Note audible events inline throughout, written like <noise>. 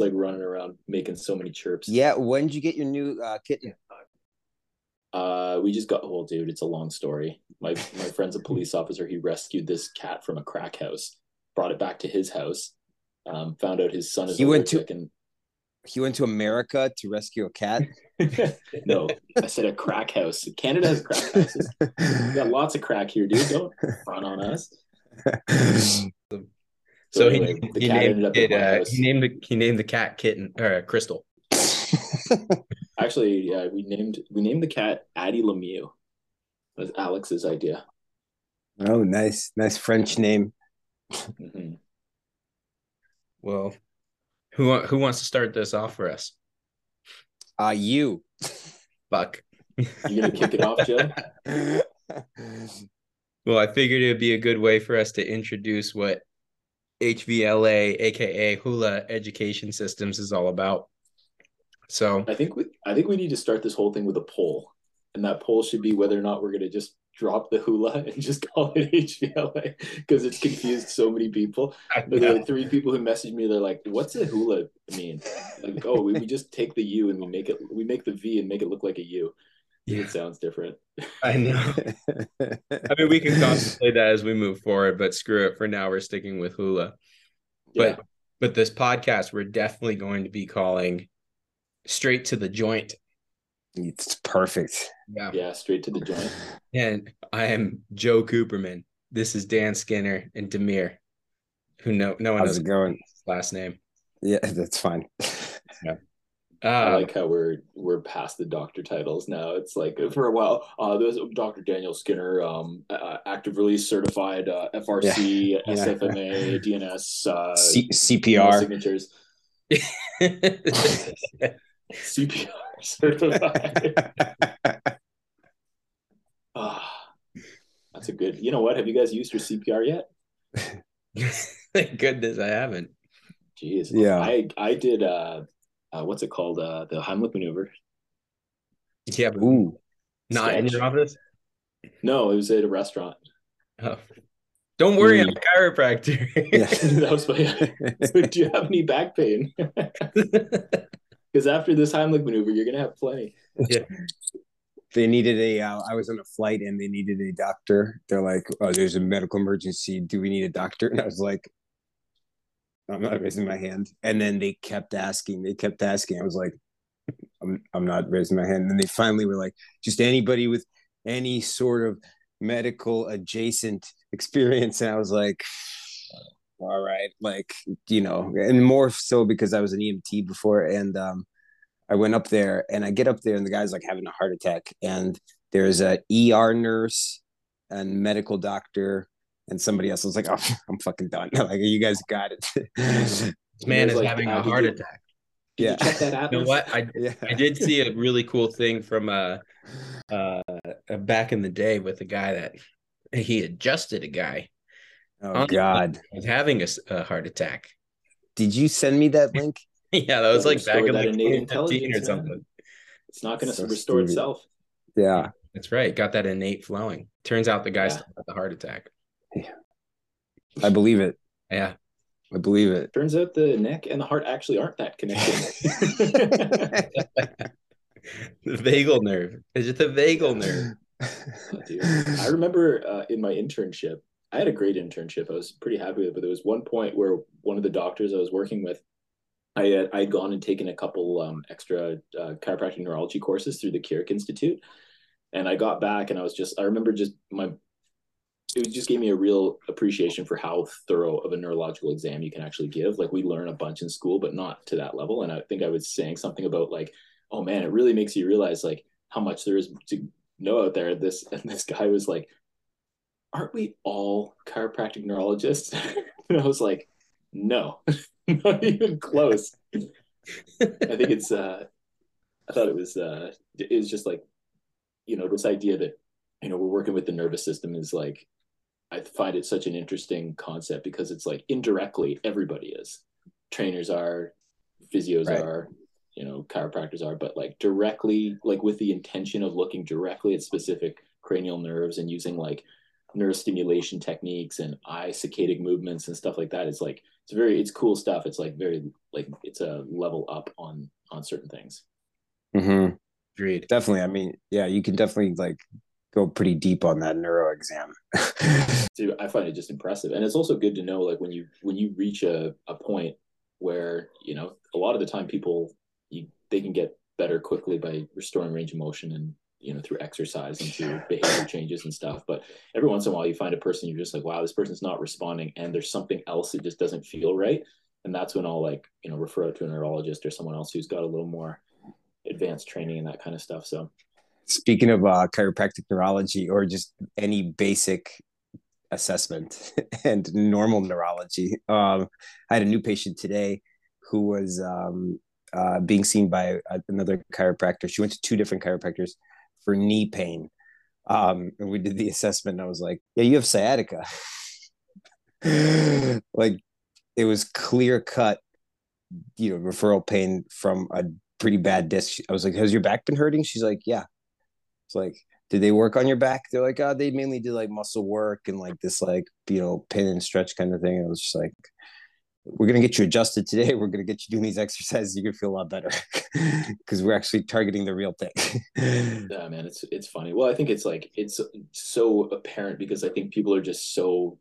like running around making so many chirps. Yeah. When did you get your new uh, kitten? Uh, we just got. Well, dude, it's a long story. My my friend's a police officer. He rescued this cat from a crack house, brought it back to his house. Um, found out his son is He went to- and He went to America to rescue a cat. <laughs> no, I said a crack house. Canada has crack houses. We got lots of crack here, dude. Don't front on us. <laughs> So, anyway, he, he named it, uh, he named the he named the cat kitten or uh, Crystal. <laughs> Actually, yeah, we named we named the cat Addie Lemieux. That was Alex's idea. oh, nice, nice French name. hmm Well, who who wants to start this off for us? Uh, you. Buck. You gonna kick it off, Joe? <laughs> Well, I figured it would be a good way for us to introduce what HVLA, aka Hula Education Systems, is all about. So, I think we I think we need to start this whole thing with a poll, and that poll should be whether or not we're gonna just drop the hula <laughs> and just call it HVLA because it's confused so many people. There are three people who messaged me. They're like, "What's a hula mean?" Like, oh, we, we just take the U and we make it we make the V and make it look like a U. Yeah. It sounds different. <laughs> I know. I mean, we can contemplate that as we move forward, but screw it. For now, we're sticking with Hula. Yeah. But but this podcast, we're definitely going to be calling straight to the joint. it's perfect. Yeah. yeah, straight to the joint. And I am Joe Cooperman. This is Dan Skinner and Demir, who know no one How's knows it going? last name. Yeah, <laughs> that's fine. I Uh, like how we're we're past the doctor titles now. It's like for a while, uh, there's Dr. Daniel Skinner, um, uh, active release certified, uh, FRC, Yeah. <laughs> SFMA, DNS, uh, C- CPR. signatures, <laughs> CPR certified. <laughs> Ah, that's a good. You know what? Have you guys used your CPR yet? Thank goodness I haven't. Jeez. Yeah. I I did. Uh, uh, what's it called? Uh, the Heimlich maneuver. Yeah, but Ooh, not in sketch. your office. No, it was at a restaurant. Oh. Don't worry, I'm Mm. a chiropractor. yeah. <laughs> <laughs> that was my. <laughs> Like, Do you have any back pain? Because after this Heimlich maneuver, you're gonna have plenty. Yeah. they needed a. Uh, I was on a flight and they needed a doctor. They're like, "Oh, there's a medical emergency. Do we need a doctor?" And I was like, "I'm not raising my hand." And then they kept asking. They kept asking. I was like, "I'm I'm not raising my hand." And then they finally were like, "Just anybody with any sort of medical adjacent <laughs> experience." And I was like. All right, like you know, and more so because I was an EMT before, and um, I went up there and I get up there and the guy's like having a heart attack and there's a ER nurse and medical doctor and somebody else. Was like, oh, <laughs> I'm fucking done. <laughs> like, you guys got it. This man is like, having uh, a heart you- attack. Did Yeah. you check that atlas? You know what? I yeah. I did see a really cool thing from uh, uh back in the day with a guy that he adjusted a guy Oh God. who was having a heart attack. Did you send me that link? <laughs> Yeah, that was like back in that like 2015 or intelligence, man. something. It's not gonna So restore stupid. itself. Yeah. That's right. Got that innate flowing. Turns out the guy Yeah. still had the heart attack. I believe it. Yeah. I believe it. Turns out the neck and the heart actually aren't that connected. <laughs> The vagal nerve. Is it the vagal nerve? Oh. I remember uh, in my internship, I had a great internship. I was pretty happy with it, but there was one point where one of the doctors I was working with, I had I had gone and taken a couple um, extra uh, chiropractic neurology courses through the Carrick Institute, and I got back and I was just I remember just my it just gave me a real appreciation for how thorough of a neurological exam you can actually give. Like we learn a bunch in school, but not to that level. And I think I was saying something about like, oh man, it really makes you realize like how much there is to know out there. This and <laughs> this guy was like, aren't we all chiropractic neurologists? <laughs> and I was like, no, <laughs> not even close. I think it's uh I thought it was uh it was just like, you know, this idea that, you know, we're working with the nervous system is like I find it such an interesting concept because it's like indirectly everybody is. Trainers are, physios Right. are, you know, chiropractors are, but like directly, like with the intention of looking directly at specific cranial nerves and using like neurostimulation techniques and eye saccadic movements and stuff like that. It's like it's very it's cool stuff. It's like very like it's a level up on on certain things. Mm-hmm. Agreed. Definitely. I mean, yeah, you can definitely like go pretty deep on that neuro exam. <laughs> so I find it just impressive, and it's also good to know like when you when you reach a a point where you know a lot of the time people you they can get better quickly by restoring range of motion and you know through exercise and through <laughs> behavior changes and stuff. But every once in a while you find a person you're just like wow this person's not responding and there's something else that just doesn't feel right. And that's when i'll like you know refer out to a neurologist or someone else who's got a little more advanced training and that kind of stuff. So speaking of uh, chiropractic neurology or just any basic assessment <laughs> and normal neurology um, i had a new patient today who was um, uh, being seen by another chiropractor she went to two different chiropractors for knee pain. Um, and we did the <laughs> assessment, and I was like, "Yeah, you have sciatica." <laughs> like it was clear cut, you know, referral pain from a pretty bad disc. I was like, "Has your back been hurting?" She's like, "Yeah." It's like, did they work on your back? They're like, "Oh, they mainly did like muscle work and like this like you know pin and stretch kind of thing." And was just like, we're to get you adjusted today. <laughs> We're to get you doing these exercises. You're to feel a lot better <laughs> because we're actually targeting the real thing. <laughs> yeah, man, it's it's funny. Well, I think it's like it's so apparent because I think people are just so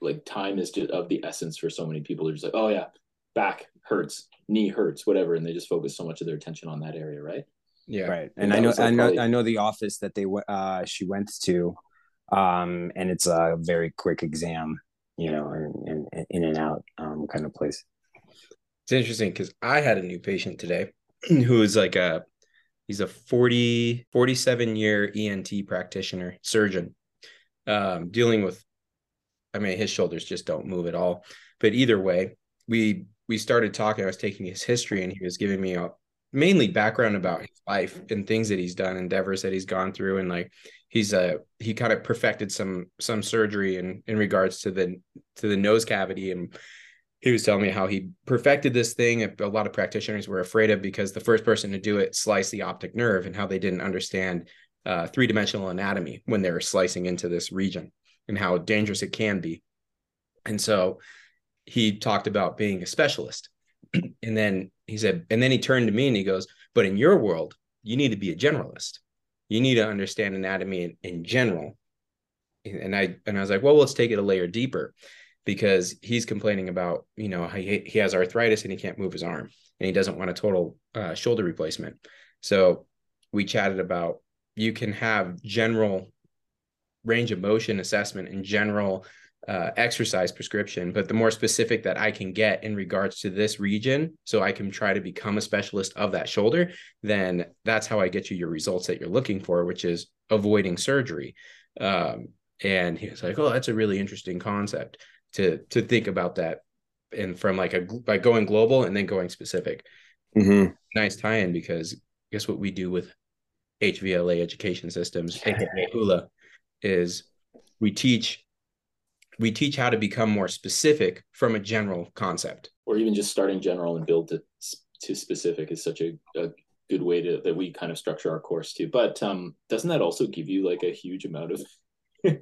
like time is just of the essence for so many people. They're just like, oh yeah, back hurts, knee hurts, whatever, and they just focus so much of their attention on that area, right? Yeah, right. And, and I know, like I know, probably... I know the office that they uh she went to, um, and it's a very quick exam you know, and, and in and out um, kind of place. It's interesting because I had a new patient today <clears throat> who is like a he's a 40 47 year ENT practitioner surgeon um, dealing with I mean his shoulders just don't move at all but either way we we started talking I was taking his history and he was giving me a mainly background about his life and things that he's done endeavors that he's gone through and like he's a uh, he kind of perfected some some surgery in in regards to the to the nose cavity and he was telling me how he perfected this thing a lot of practitioners were afraid of because the first person to do it sliced the optic nerve and how they didn't understand uh, three-dimensional anatomy when they were slicing into this region and how dangerous it can be. And so he talked about being a specialist. <clears throat> And then he said and then he turned to me and he goes but in your world you need to be a generalist. You need to understand anatomy in, in general. And i and i was like well let's take it a layer deeper because he's complaining about you know he, he has arthritis and he can't move his arm and he doesn't want a total uh, shoulder replacement. So we chatted about you can have general range of motion assessment and general uh, exercise prescription, but the more specific that I can get in regards to this region, so I can try to become a specialist of that shoulder, then that's how I get you your results that you're looking for, which is avoiding surgery. Um, and he was like, "Oh, that's a really interesting concept to to think about that." And from like a by going global and then going specific, mm-hmm. nice tie-in because guess what we do with HVLA education systems, aka Hula, is we teach we teach how to become more specific from a general concept. Or even just starting general and build to, to specific is such a, a good way to that we kind of structure our course too. But um doesn't that also give you like a huge amount of <laughs>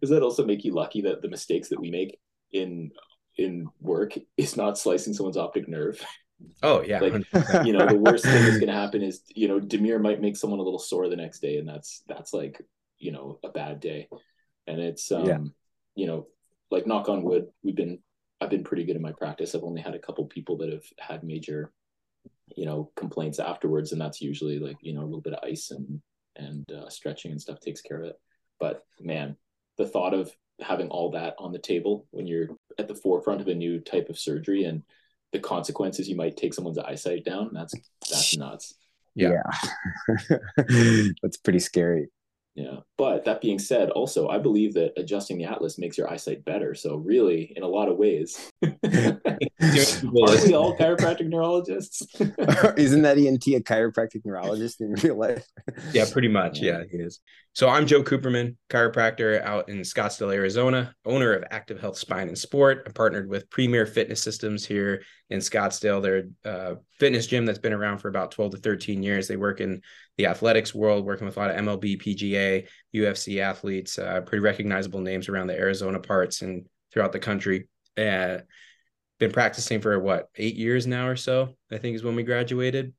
does that also make you lucky that the mistakes that we make in in work is not slicing someone's optic nerve? Oh yeah like you know the worst thing that's <laughs> going to happen is you know demir might make someone a little sore the next day and that's that's like you know a bad day. And it's um yeah you know, like knock on wood, we've been I've been pretty good in my practice. I've only had a couple people that have had major, you know, complaints afterwards, and that's usually like you know a little bit of ice and and uh, stretching and stuff takes care of it. But man, the thought of having all that on the table when you're at the forefront of a new type of surgery and the consequences you might take someone's eyesight down that's that's nuts yeah, yeah. <laughs> that's pretty scary yeah. But that being said, also, I believe that adjusting the atlas makes your eyesight better. So, really, in a lot of ways, <laughs> aren't we all chiropractic neurologists? <laughs> Isn't that ENT a chiropractic neurologist in real life? yeah, pretty much. Yeah. yeah, he is. So, I'm Joe Cooperman, chiropractor out in Scottsdale, Arizona, owner of Active Health Spine and Sport. I'm partnered with Premier Fitness Systems here in Scottsdale. They're a fitness gym that's been around for about 12 to 13 years. They work in the athletics world, working with a lot of MLB, PGA, UFC athletes, uh, pretty recognizable names around the Arizona parts and throughout the country. Uh, been practicing for what eight years now or so. I think is when we graduated.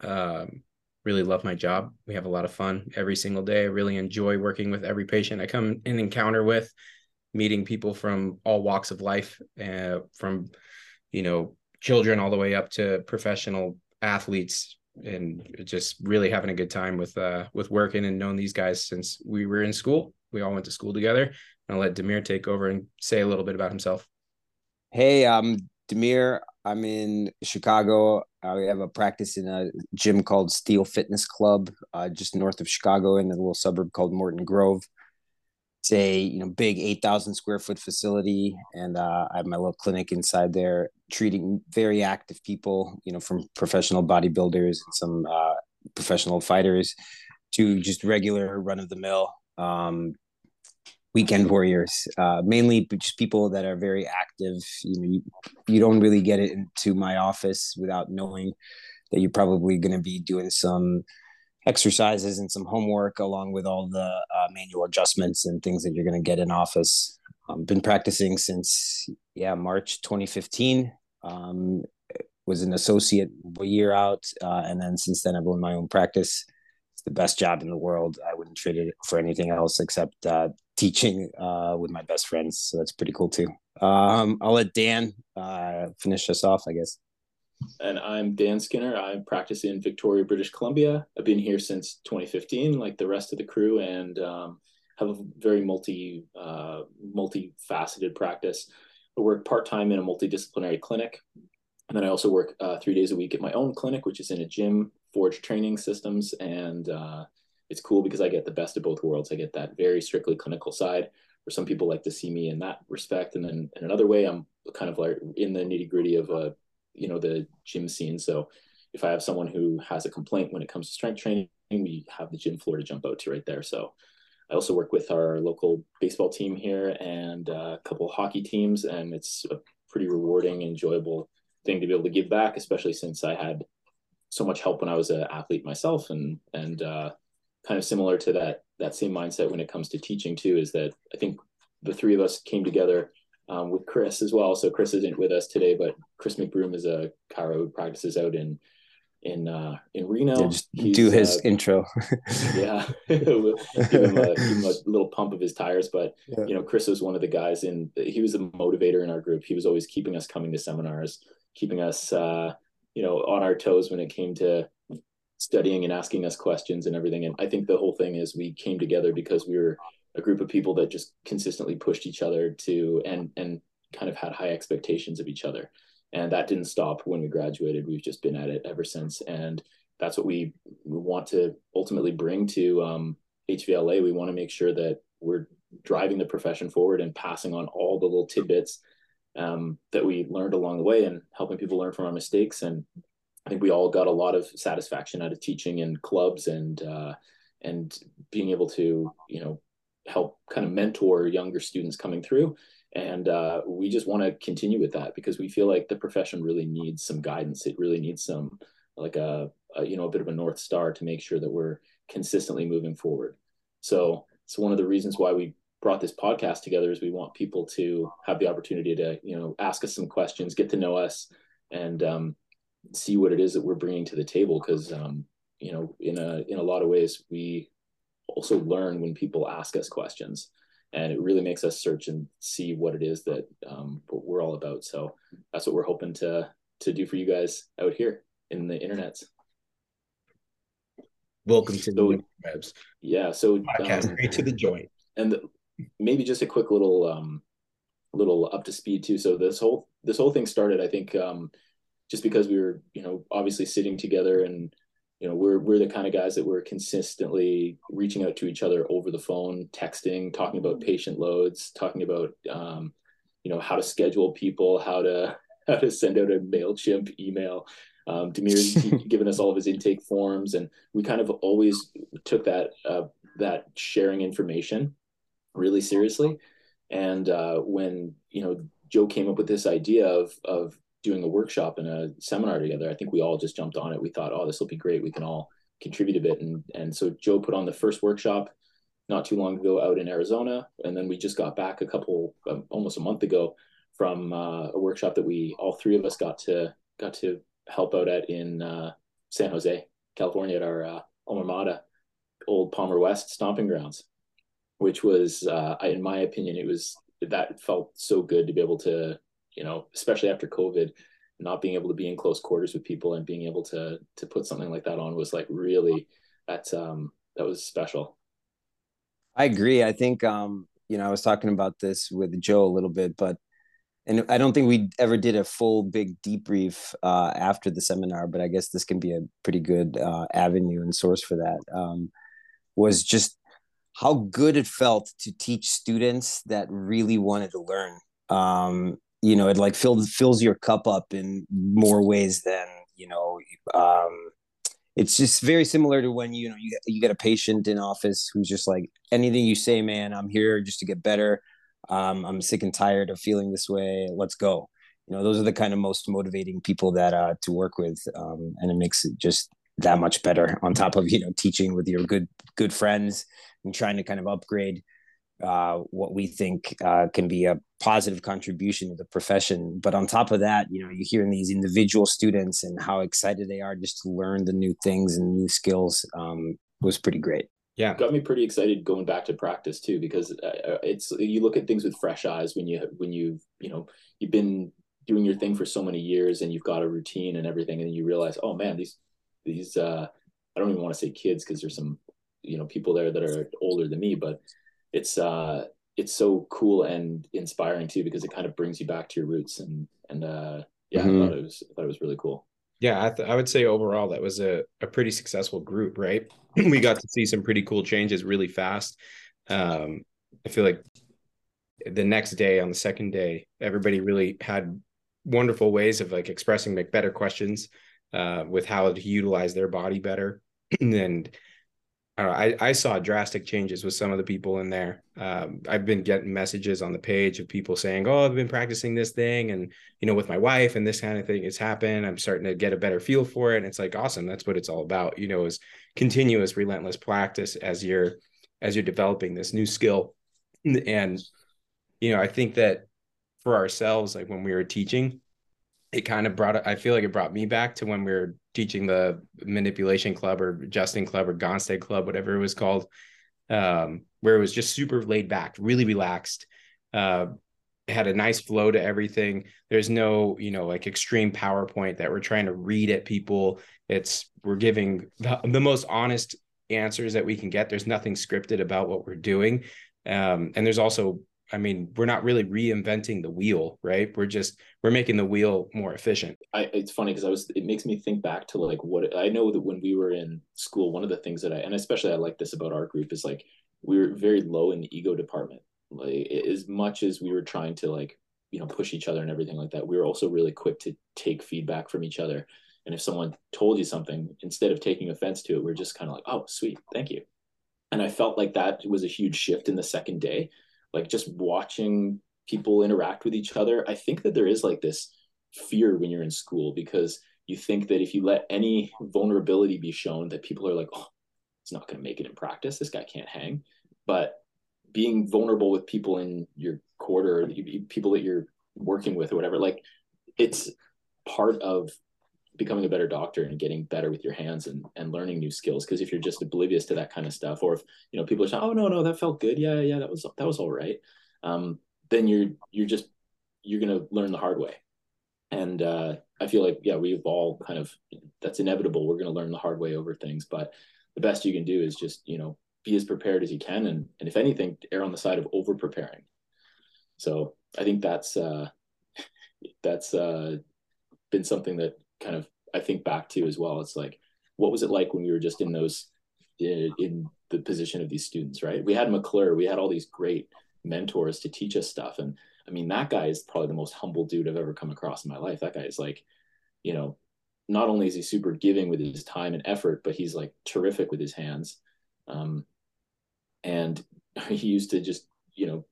Um, really love my job. We have a lot of fun every single day. I really enjoy working with every patient I come in encounter with, meeting people from all walks of life, uh, from you know children all the way up to professional athletes and just really having a good time with uh with working and knowing these guys since we were in school. We all went to school together. and I'll let Demir take over and say a little bit about himself. Hey, I'm Demir. I'm in Chicago. I have a practice in a gym called Steel Fitness Club, uh, just north of Chicago in a little suburb called Morton Grove. It's a you know big eight thousand square foot facility, and uh, I have my little clinic inside there, treating very active people, you know, from professional bodybuilders and some uh, professional fighters to just regular run of the mill um, weekend warriors, uh, mainly just people that are very active. You know, you, you don't really get it into my office without knowing that you're probably going to be doing some exercises and some homework along with all the uh, manual adjustments and things that you're going to get in office. I've been practicing since yeah March 2015. Um, was an associate a year out, uh, and then since then I've owned my own practice. It's the best job in the world. I wouldn't trade it for anything else except uh, teaching uh, with my best friends. So that's pretty cool too. Um, I'll let Dan uh, finish us off, I guess. And I'm Dan Skinner. I practice in Victoria, British Columbia. I've been here since 2015, like the rest of the crew, and um, have a very multi uh, multifaceted practice. I work part time in a multidisciplinary clinic, and then I also work uh, three days a week at my own clinic, which is in a gym, Forge Training Systems, and uh, it's cool because I get the best of both worlds. I get that very strictly clinical side, where some people like to see me in that respect, and then in another way, I'm kind of like in the nitty gritty of a you know the gym scene. So if I have someone who has a complaint when it comes to strength training, we have the gym floor to jump out to right there. So I also work with our local baseball team here and a couple hockey teams, and it's a pretty rewarding, enjoyable thing to be able to give back, especially since I had so much help when I was an athlete myself, and and uh, kind of similar to that that same mindset when it comes to teaching too. Is that I think the three of us came together um, with Chris as well. So Chris isn't with us today, but Chris McBroom is a chiro who practices out in in uh, in Reno. Yeah, just He's, do his uh, intro. <laughs> yeah, <laughs> give, him a, give, him a, little pump of his tires. But yeah. you know, Chris was one of the guys in. He was a motivator in our group. He was always keeping us coming to seminars, keeping us uh, you know on our toes when it came to studying and asking us questions and everything. And I think the whole thing is we came together because we were a group of people that just consistently pushed each other to and and kind of had high expectations of each other. And that didn't stop when we graduated. We've just been at it ever since. And that's what we want to ultimately bring to um, hvla we want to make sure that we're driving the profession forward and passing on all the little tidbits um, that we learned along the way and helping people learn from our mistakes. And i think we all got a lot of satisfaction out of teaching in clubs and uh, and being able to you know help kind of mentor younger students coming through. And uh, we just want to continue with that because we feel like the profession really needs some guidance. It really needs some like a, a, you know a bit of a north star to make sure that we're consistently moving forward. So it's one of the reasons why we brought this podcast together is we want people to have the opportunity to you know ask us some questions get to know us and um, see what it is that we're bringing to the table. Because um, you know in a in a lot of ways we also learn when people ask us questions. And it really makes us search and see what it is that um, what we're all about. So that's what we're hoping to to do for you guys out here in the internets welcome to so, the webs. Yeah so podcast um, to the joint. and the, maybe just a quick little um little up to speed too. So this whole this whole thing started i think um just because we were you know obviously sitting together and you know we're we're the kind of guys that we're consistently reaching out to each other over the phone texting talking about patient loads talking about um, you know how to schedule people how to <laughs> how to send out a mailchimp email. Um, Demir's <laughs> given us all of his intake forms and we kind of always took that uh, that sharing information really seriously. And uh, when you know joe came up with this idea of of doing a workshop and a seminar together, I think we all just jumped on it. We thought, oh, this will be great. We can all contribute a bit. And and so Joe put on the first workshop not too long ago out in Arizona, and then we just got back a couple um, almost a month ago from uh, a workshop that we all three of us got to got to help out at in uh, San Jose, California, at our uh, alma mater, old Palmer West stomping grounds, which was, uh, in my opinion, it was that felt so good to be able to, you know, especially after COVID, not being able to be in close quarters with people and being able to to put something like that on was like really that um that was special. I agree. I think um, you know, I was talking about this with Joe a little bit, but and I don't think we ever did a full big debrief uh, after the seminar, but I guess this can be a pretty good uh, avenue and source for that. Um, was just how good it felt to teach students that really wanted to learn. Um, you know, it like fills fills your cup up in more ways than you know. Um, it's just very similar to when you know you you get a patient in office who's just like anything you say, man, I'm here just to get better um, i'm sick and tired of feeling this way let's go you know those are the kind of most motivating people that uh, to work with um, and it makes it just that much better on top of you know teaching with your good good friends and trying to kind of upgrade uh, what we think uh, can be a positive contribution to the profession. But on top of that, you know, you hear in these individual students and how excited they are just to learn the new things and new skills um, was pretty great yeah got me pretty excited going back to practice too because uh, uh, it's you look at things with fresh eyes when you when you've you know you've been doing your thing for so many years and you've got a routine and everything and you realize oh man these these uh i don't even want to say kids because there's some you know people there that are older than me but it's uh it's so cool and inspiring too because it kind of brings you back to your roots and and uh yeah mm-hmm. i thought it was i thought it was really cool yeah, I, th- I would say overall that was a, a pretty successful group, right? <clears throat> we got to see some pretty cool changes really fast. Um, I feel like the next day on the second day, everybody really had wonderful ways of like expressing like better questions uh, with how to utilize their body better. <clears throat> and I, I saw drastic changes with some of the people in there. Um, I've been getting messages on the page of people saying, "Oh, I've been practicing this thing, and you know, with my wife, and this kind of thing has happened. I'm starting to get a better feel for it." And it's like awesome. That's what it's all about. You know, is continuous, relentless practice as you're as you're developing this new skill. And you know, I think that for ourselves, like when we were teaching, it kind of brought I feel like it brought me back to when we were teaching the manipulation club or adjusting club or Gonstead club, whatever it was called, um, where it was just super laid back, really relaxed. Uh, had a nice flow to everything. There's no, you know, like extreme PowerPoint that we're trying to read at people. It's we're giving the, the most honest answers that we can get. There's nothing scripted about what we're doing. Um, and there's also I mean, we're not really reinventing the wheel, right? We're just we're making the wheel more efficient. I, it's funny because I was it makes me think back to like what I know that when we were in school, one of the things that I and especially I like this about our group is like we were very low in the ego department. Like as much as we were trying to like you know push each other and everything like that, we were also really quick to take feedback from each other. And if someone told you something, instead of taking offense to it, we're just kind of like, oh, sweet, thank you. And I felt like that was a huge shift in the second day like just watching people interact with each other i think that there is like this fear when you're in school because you think that if you let any vulnerability be shown that people are like oh it's not going to make it in practice. This guy can't hang. But being vulnerable with people in your quarter people that you're working with or whatever like it's part of becoming a better doctor and getting better with your hands and, and learning new skills. Because if you're just oblivious to that kind of stuff, or if you know people are saying, "Oh no, no, that felt good. Yeah, yeah, that was that was all right," um, then you're you're just you're gonna learn the hard way. And uh, I feel like yeah, we've all kind of that's inevitable. We're gonna learn the hard way over things, but the best you can do is just you know be as prepared as you can, and and if anything, err on the side of over preparing. So I think that's uh, <laughs> that's uh, been something that kind of I think back to as well. It's like, what was it like when we were just in those in, in the position of these students, right? We had McClure, we had all these great mentors to teach us stuff, and I mean that guy is probably the most humble dude I've ever come across in my life. That guy is like, you know, not only is he super giving with his time and effort, but he's like terrific with his hands. Um, and <laughs> he used to just, you know,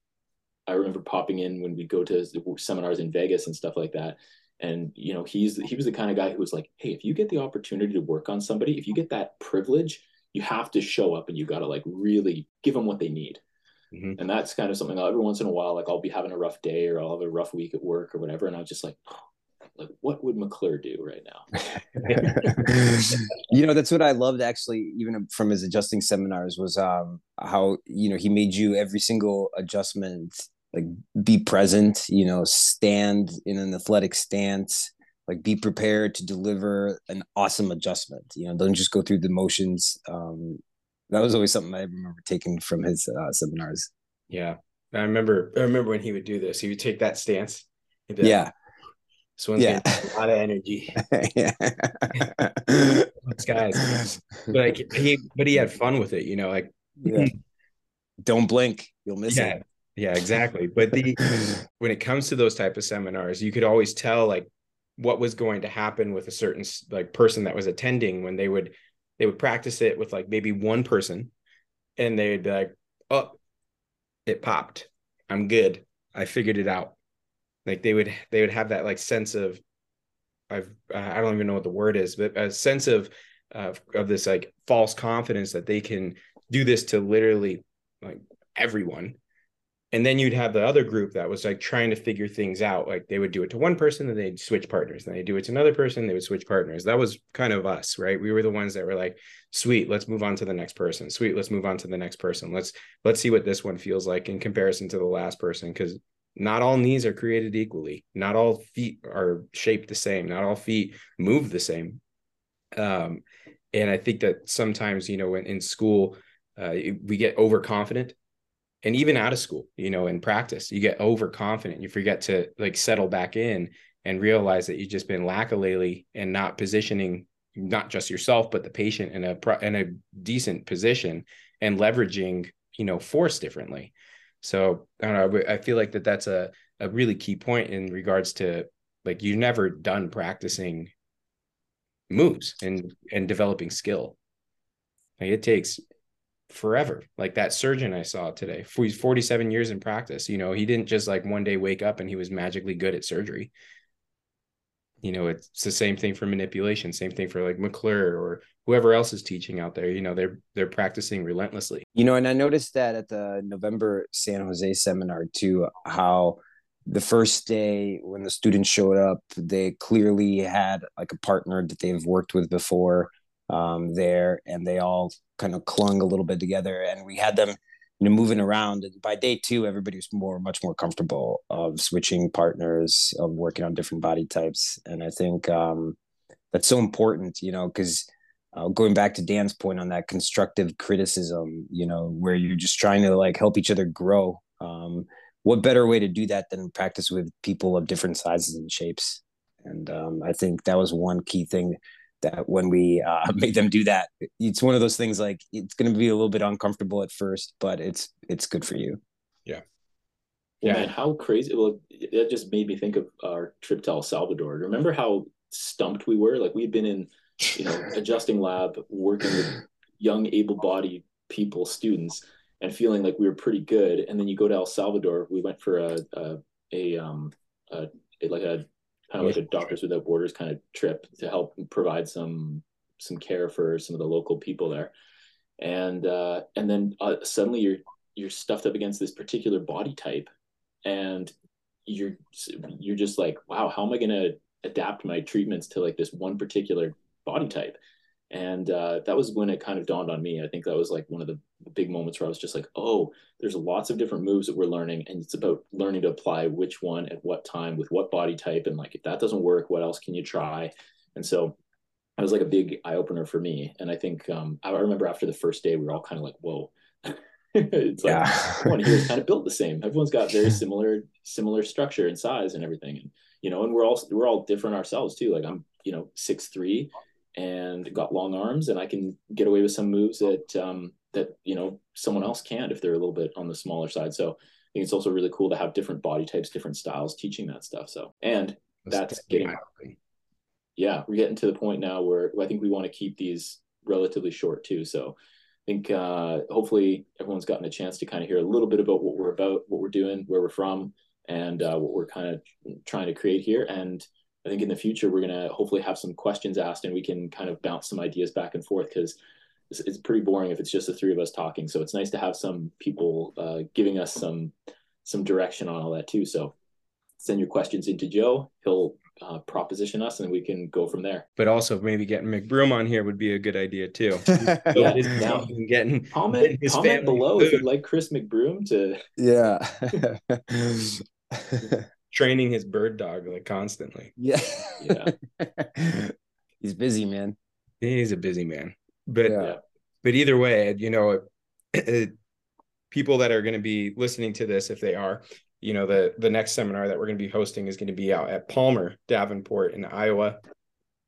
I remember popping in when we go to seminars in Vegas and stuff like that and you know he's he was the kind of guy who was like hey if you get the opportunity to work on somebody if you get that privilege you have to show up and you got to like really give them what they need Mm-hmm. And that's kind of something every once in a while, like I'll be having a rough day or I'll have a rough week at work or whatever. And I'm just like, oh, <gasps> like what would McClure do right now? <laughs> <laughs> you know, that's what I loved actually, even from his adjusting seminars was um how, you know, he made you every single adjustment like be present, you know, stand in an athletic stance, like be prepared to deliver an awesome adjustment. You know, don't just go through the motions. Um, that was always something I remember taking from his uh, seminars. Yeah, I remember. I remember when he would do this. He would take that stance. Like, yeah. This one's yeah. a lot of energy. <laughs> yeah. this guy's like he, but he had fun with it. You know, like yeah. Don't blink, you'll miss yeah. it. Yeah, exactly. But the <laughs> when it comes to those type of seminars, you could always tell like what was going to happen with a certain like person that was attending when they would they would practice it with like maybe one person and they'd be like, oh, it popped. I'm good. I figured it out. Like they would they would have that like sense of I've uh, I don't even know what the word is, but a sense of of, of this like false confidence that they can do this to literally like everyone and then you'd have the other group that was like trying to figure things out like they would do it to one person and they'd switch partners then they'd do it to another person they would switch partners. That was kind of us right? We were the ones that were like sweet let's move on to the next person. Sweet let's move on to the next person. Let's let's see what this one feels like in comparison to the last person. Because not all knees are created equally. Not all feet are shaped the same. Not all feet move the same. Um and i think that sometimes you know in, in school uh, we get overconfident and even out of school you know in practice you get overconfident you forget to like settle back in and realize that you've just been lackadaisy and not positioning not just yourself but the patient in a in a decent position and leveraging you know force differently. So i don't know i feel like that that's a, a really key point in regards to like you're never done practicing moves and and developing skill. Like it takes forever. Like that surgeon I saw today, he's 47 years in practice. You know, he didn't just like one day wake up and he was magically good at surgery. You know, it's the same thing for manipulation, same thing for like McClure or whoever else is teaching out there. You know, they're they're practicing relentlessly. You know, and I noticed that at the November San Jose seminar too, how the first day when the students showed up, they clearly had like a partner that they've worked with before um, there, and they all kind of clung a little bit together, and we had them, you know, moving around. And by day two, everybody was more, much more comfortable of switching partners, of working on different body types, and I think um, that's so important, you know, because. Uh, going back to Dan's point on that constructive criticism, you know, where you're just trying to like help each other grow. Um, what better way to do that than practice with people of different sizes and shapes? And um, I think that was one key thing that when we uh, <laughs> made them do that, it's one of those things like it's going to be a little bit uncomfortable at first, but it's it's good for you. Yeah. Yeah. Man, how crazy! Well, that just made me think of our trip to El Salvador. Remember how stumped we were? Like we had been in, you know, <laughs> adjusting lab, working with young, able-bodied people, students, and feeling like we were pretty good. And then you go to El Salvador. We went for a a, a um a, like a kind of like a Doctors Without Borders kind of trip to help provide some some care for some of the local people there, and uh, and then uh, suddenly you're you're stuffed up against this particular body type, and you're you're just like, wow, how am I going to adapt my treatments to like this one particular body type? And uh, that was when it kind of dawned on me. I think that was like one of the big moments where i was just like oh there's lots of different moves that we're learning and it's about learning to apply which one at what time with what body type and like if that doesn't work what else can you try? And so that was like a big eye-opener for me. And i think um, i remember after the first day we were all kind of like whoa. <laughs> It's like yeah. everyone here is kind of <laughs> built the same. Everyone's got very <laughs> similar similar structure and size and everything. And you know and we're all we're all different ourselves too. Like i'm you know six three and got long arms and I can get away with some moves that um, that you know someone else can't if they're a little bit on the smaller side. So I think it's also really cool to have different body types, different styles teaching that stuff. So and that's, that's getting yeah, we're getting to the point now where I think we want to keep these relatively short too. So I think uh, hopefully everyone's gotten a chance to kind of hear a little bit about what we're about, what we're doing, where we're from, and uh, what we're kind of trying to create here. And I think in the future we're gonna hopefully have some questions asked and we can kind of bounce some ideas back and forth because it's, it's pretty boring if it's just the three of us talking. So it's nice to have some people uh, giving us some some direction on all that too. So send your questions into Joe. He'll uh, proposition us, and we can go from there. But also maybe getting McBroom on here would be a good idea too. <laughs> Yeah, now- getting Comment His comment family below if you'd like Chris McBroom to. yeah. <laughs> <laughs> training his bird dog like constantly. yeah. Yeah. <laughs> He's busy, man. He's a busy man. But Yeah. but either way, you know, people that are going to be listening to this, if they are, you know, the the next seminar that we're going to be hosting is going to be out at Palmer Davenport in Iowa.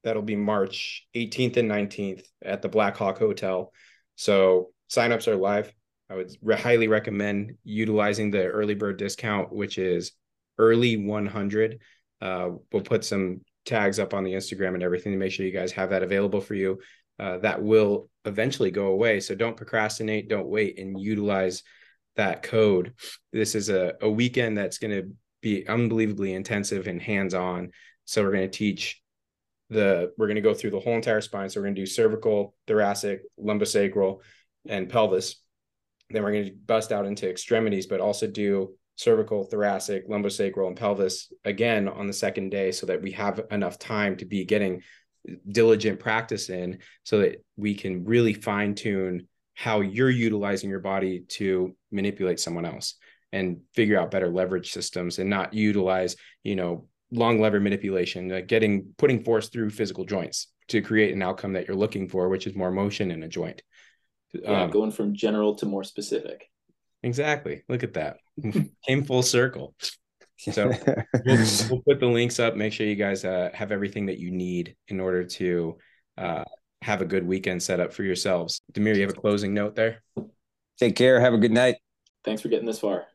That'll be March 18th and 19th at the Blackhawk Hotel. So signups are live. I would re- highly recommend utilizing the early bird discount, which is early 100. Uh, we'll put some tags up on the Instagram and everything to make sure you guys have that available for you. Uh, that will eventually go away. So don't procrastinate, don't wait, and utilize that code. This is a, a weekend that's going to be unbelievably intensive and hands on. So we're going to teach the, we're going to go through the whole entire spine. So we're going to do cervical, thoracic, lumbosacral, and pelvis. Then we're going to bust out into extremities, but also do cervical, thoracic, lumbosacral, and pelvis again on the second day so that we have enough time to be getting diligent practice in so that we can really fine tune how you're utilizing your body to manipulate someone else and figure out better leverage systems and not utilize, you know, long lever manipulation, like getting putting force through physical joints to create an outcome that you're looking for, which is more motion in a joint. Yeah, Um, going from general to more specific. Exactly. Look at that. <laughs> Came full circle. So <laughs> we'll, we'll put the links up. Make sure you guys uh, have everything that you need in order to uh, have a good weekend set up for yourselves. Demir, you have a closing note there? Take care. Have a good night. Thanks for getting this far.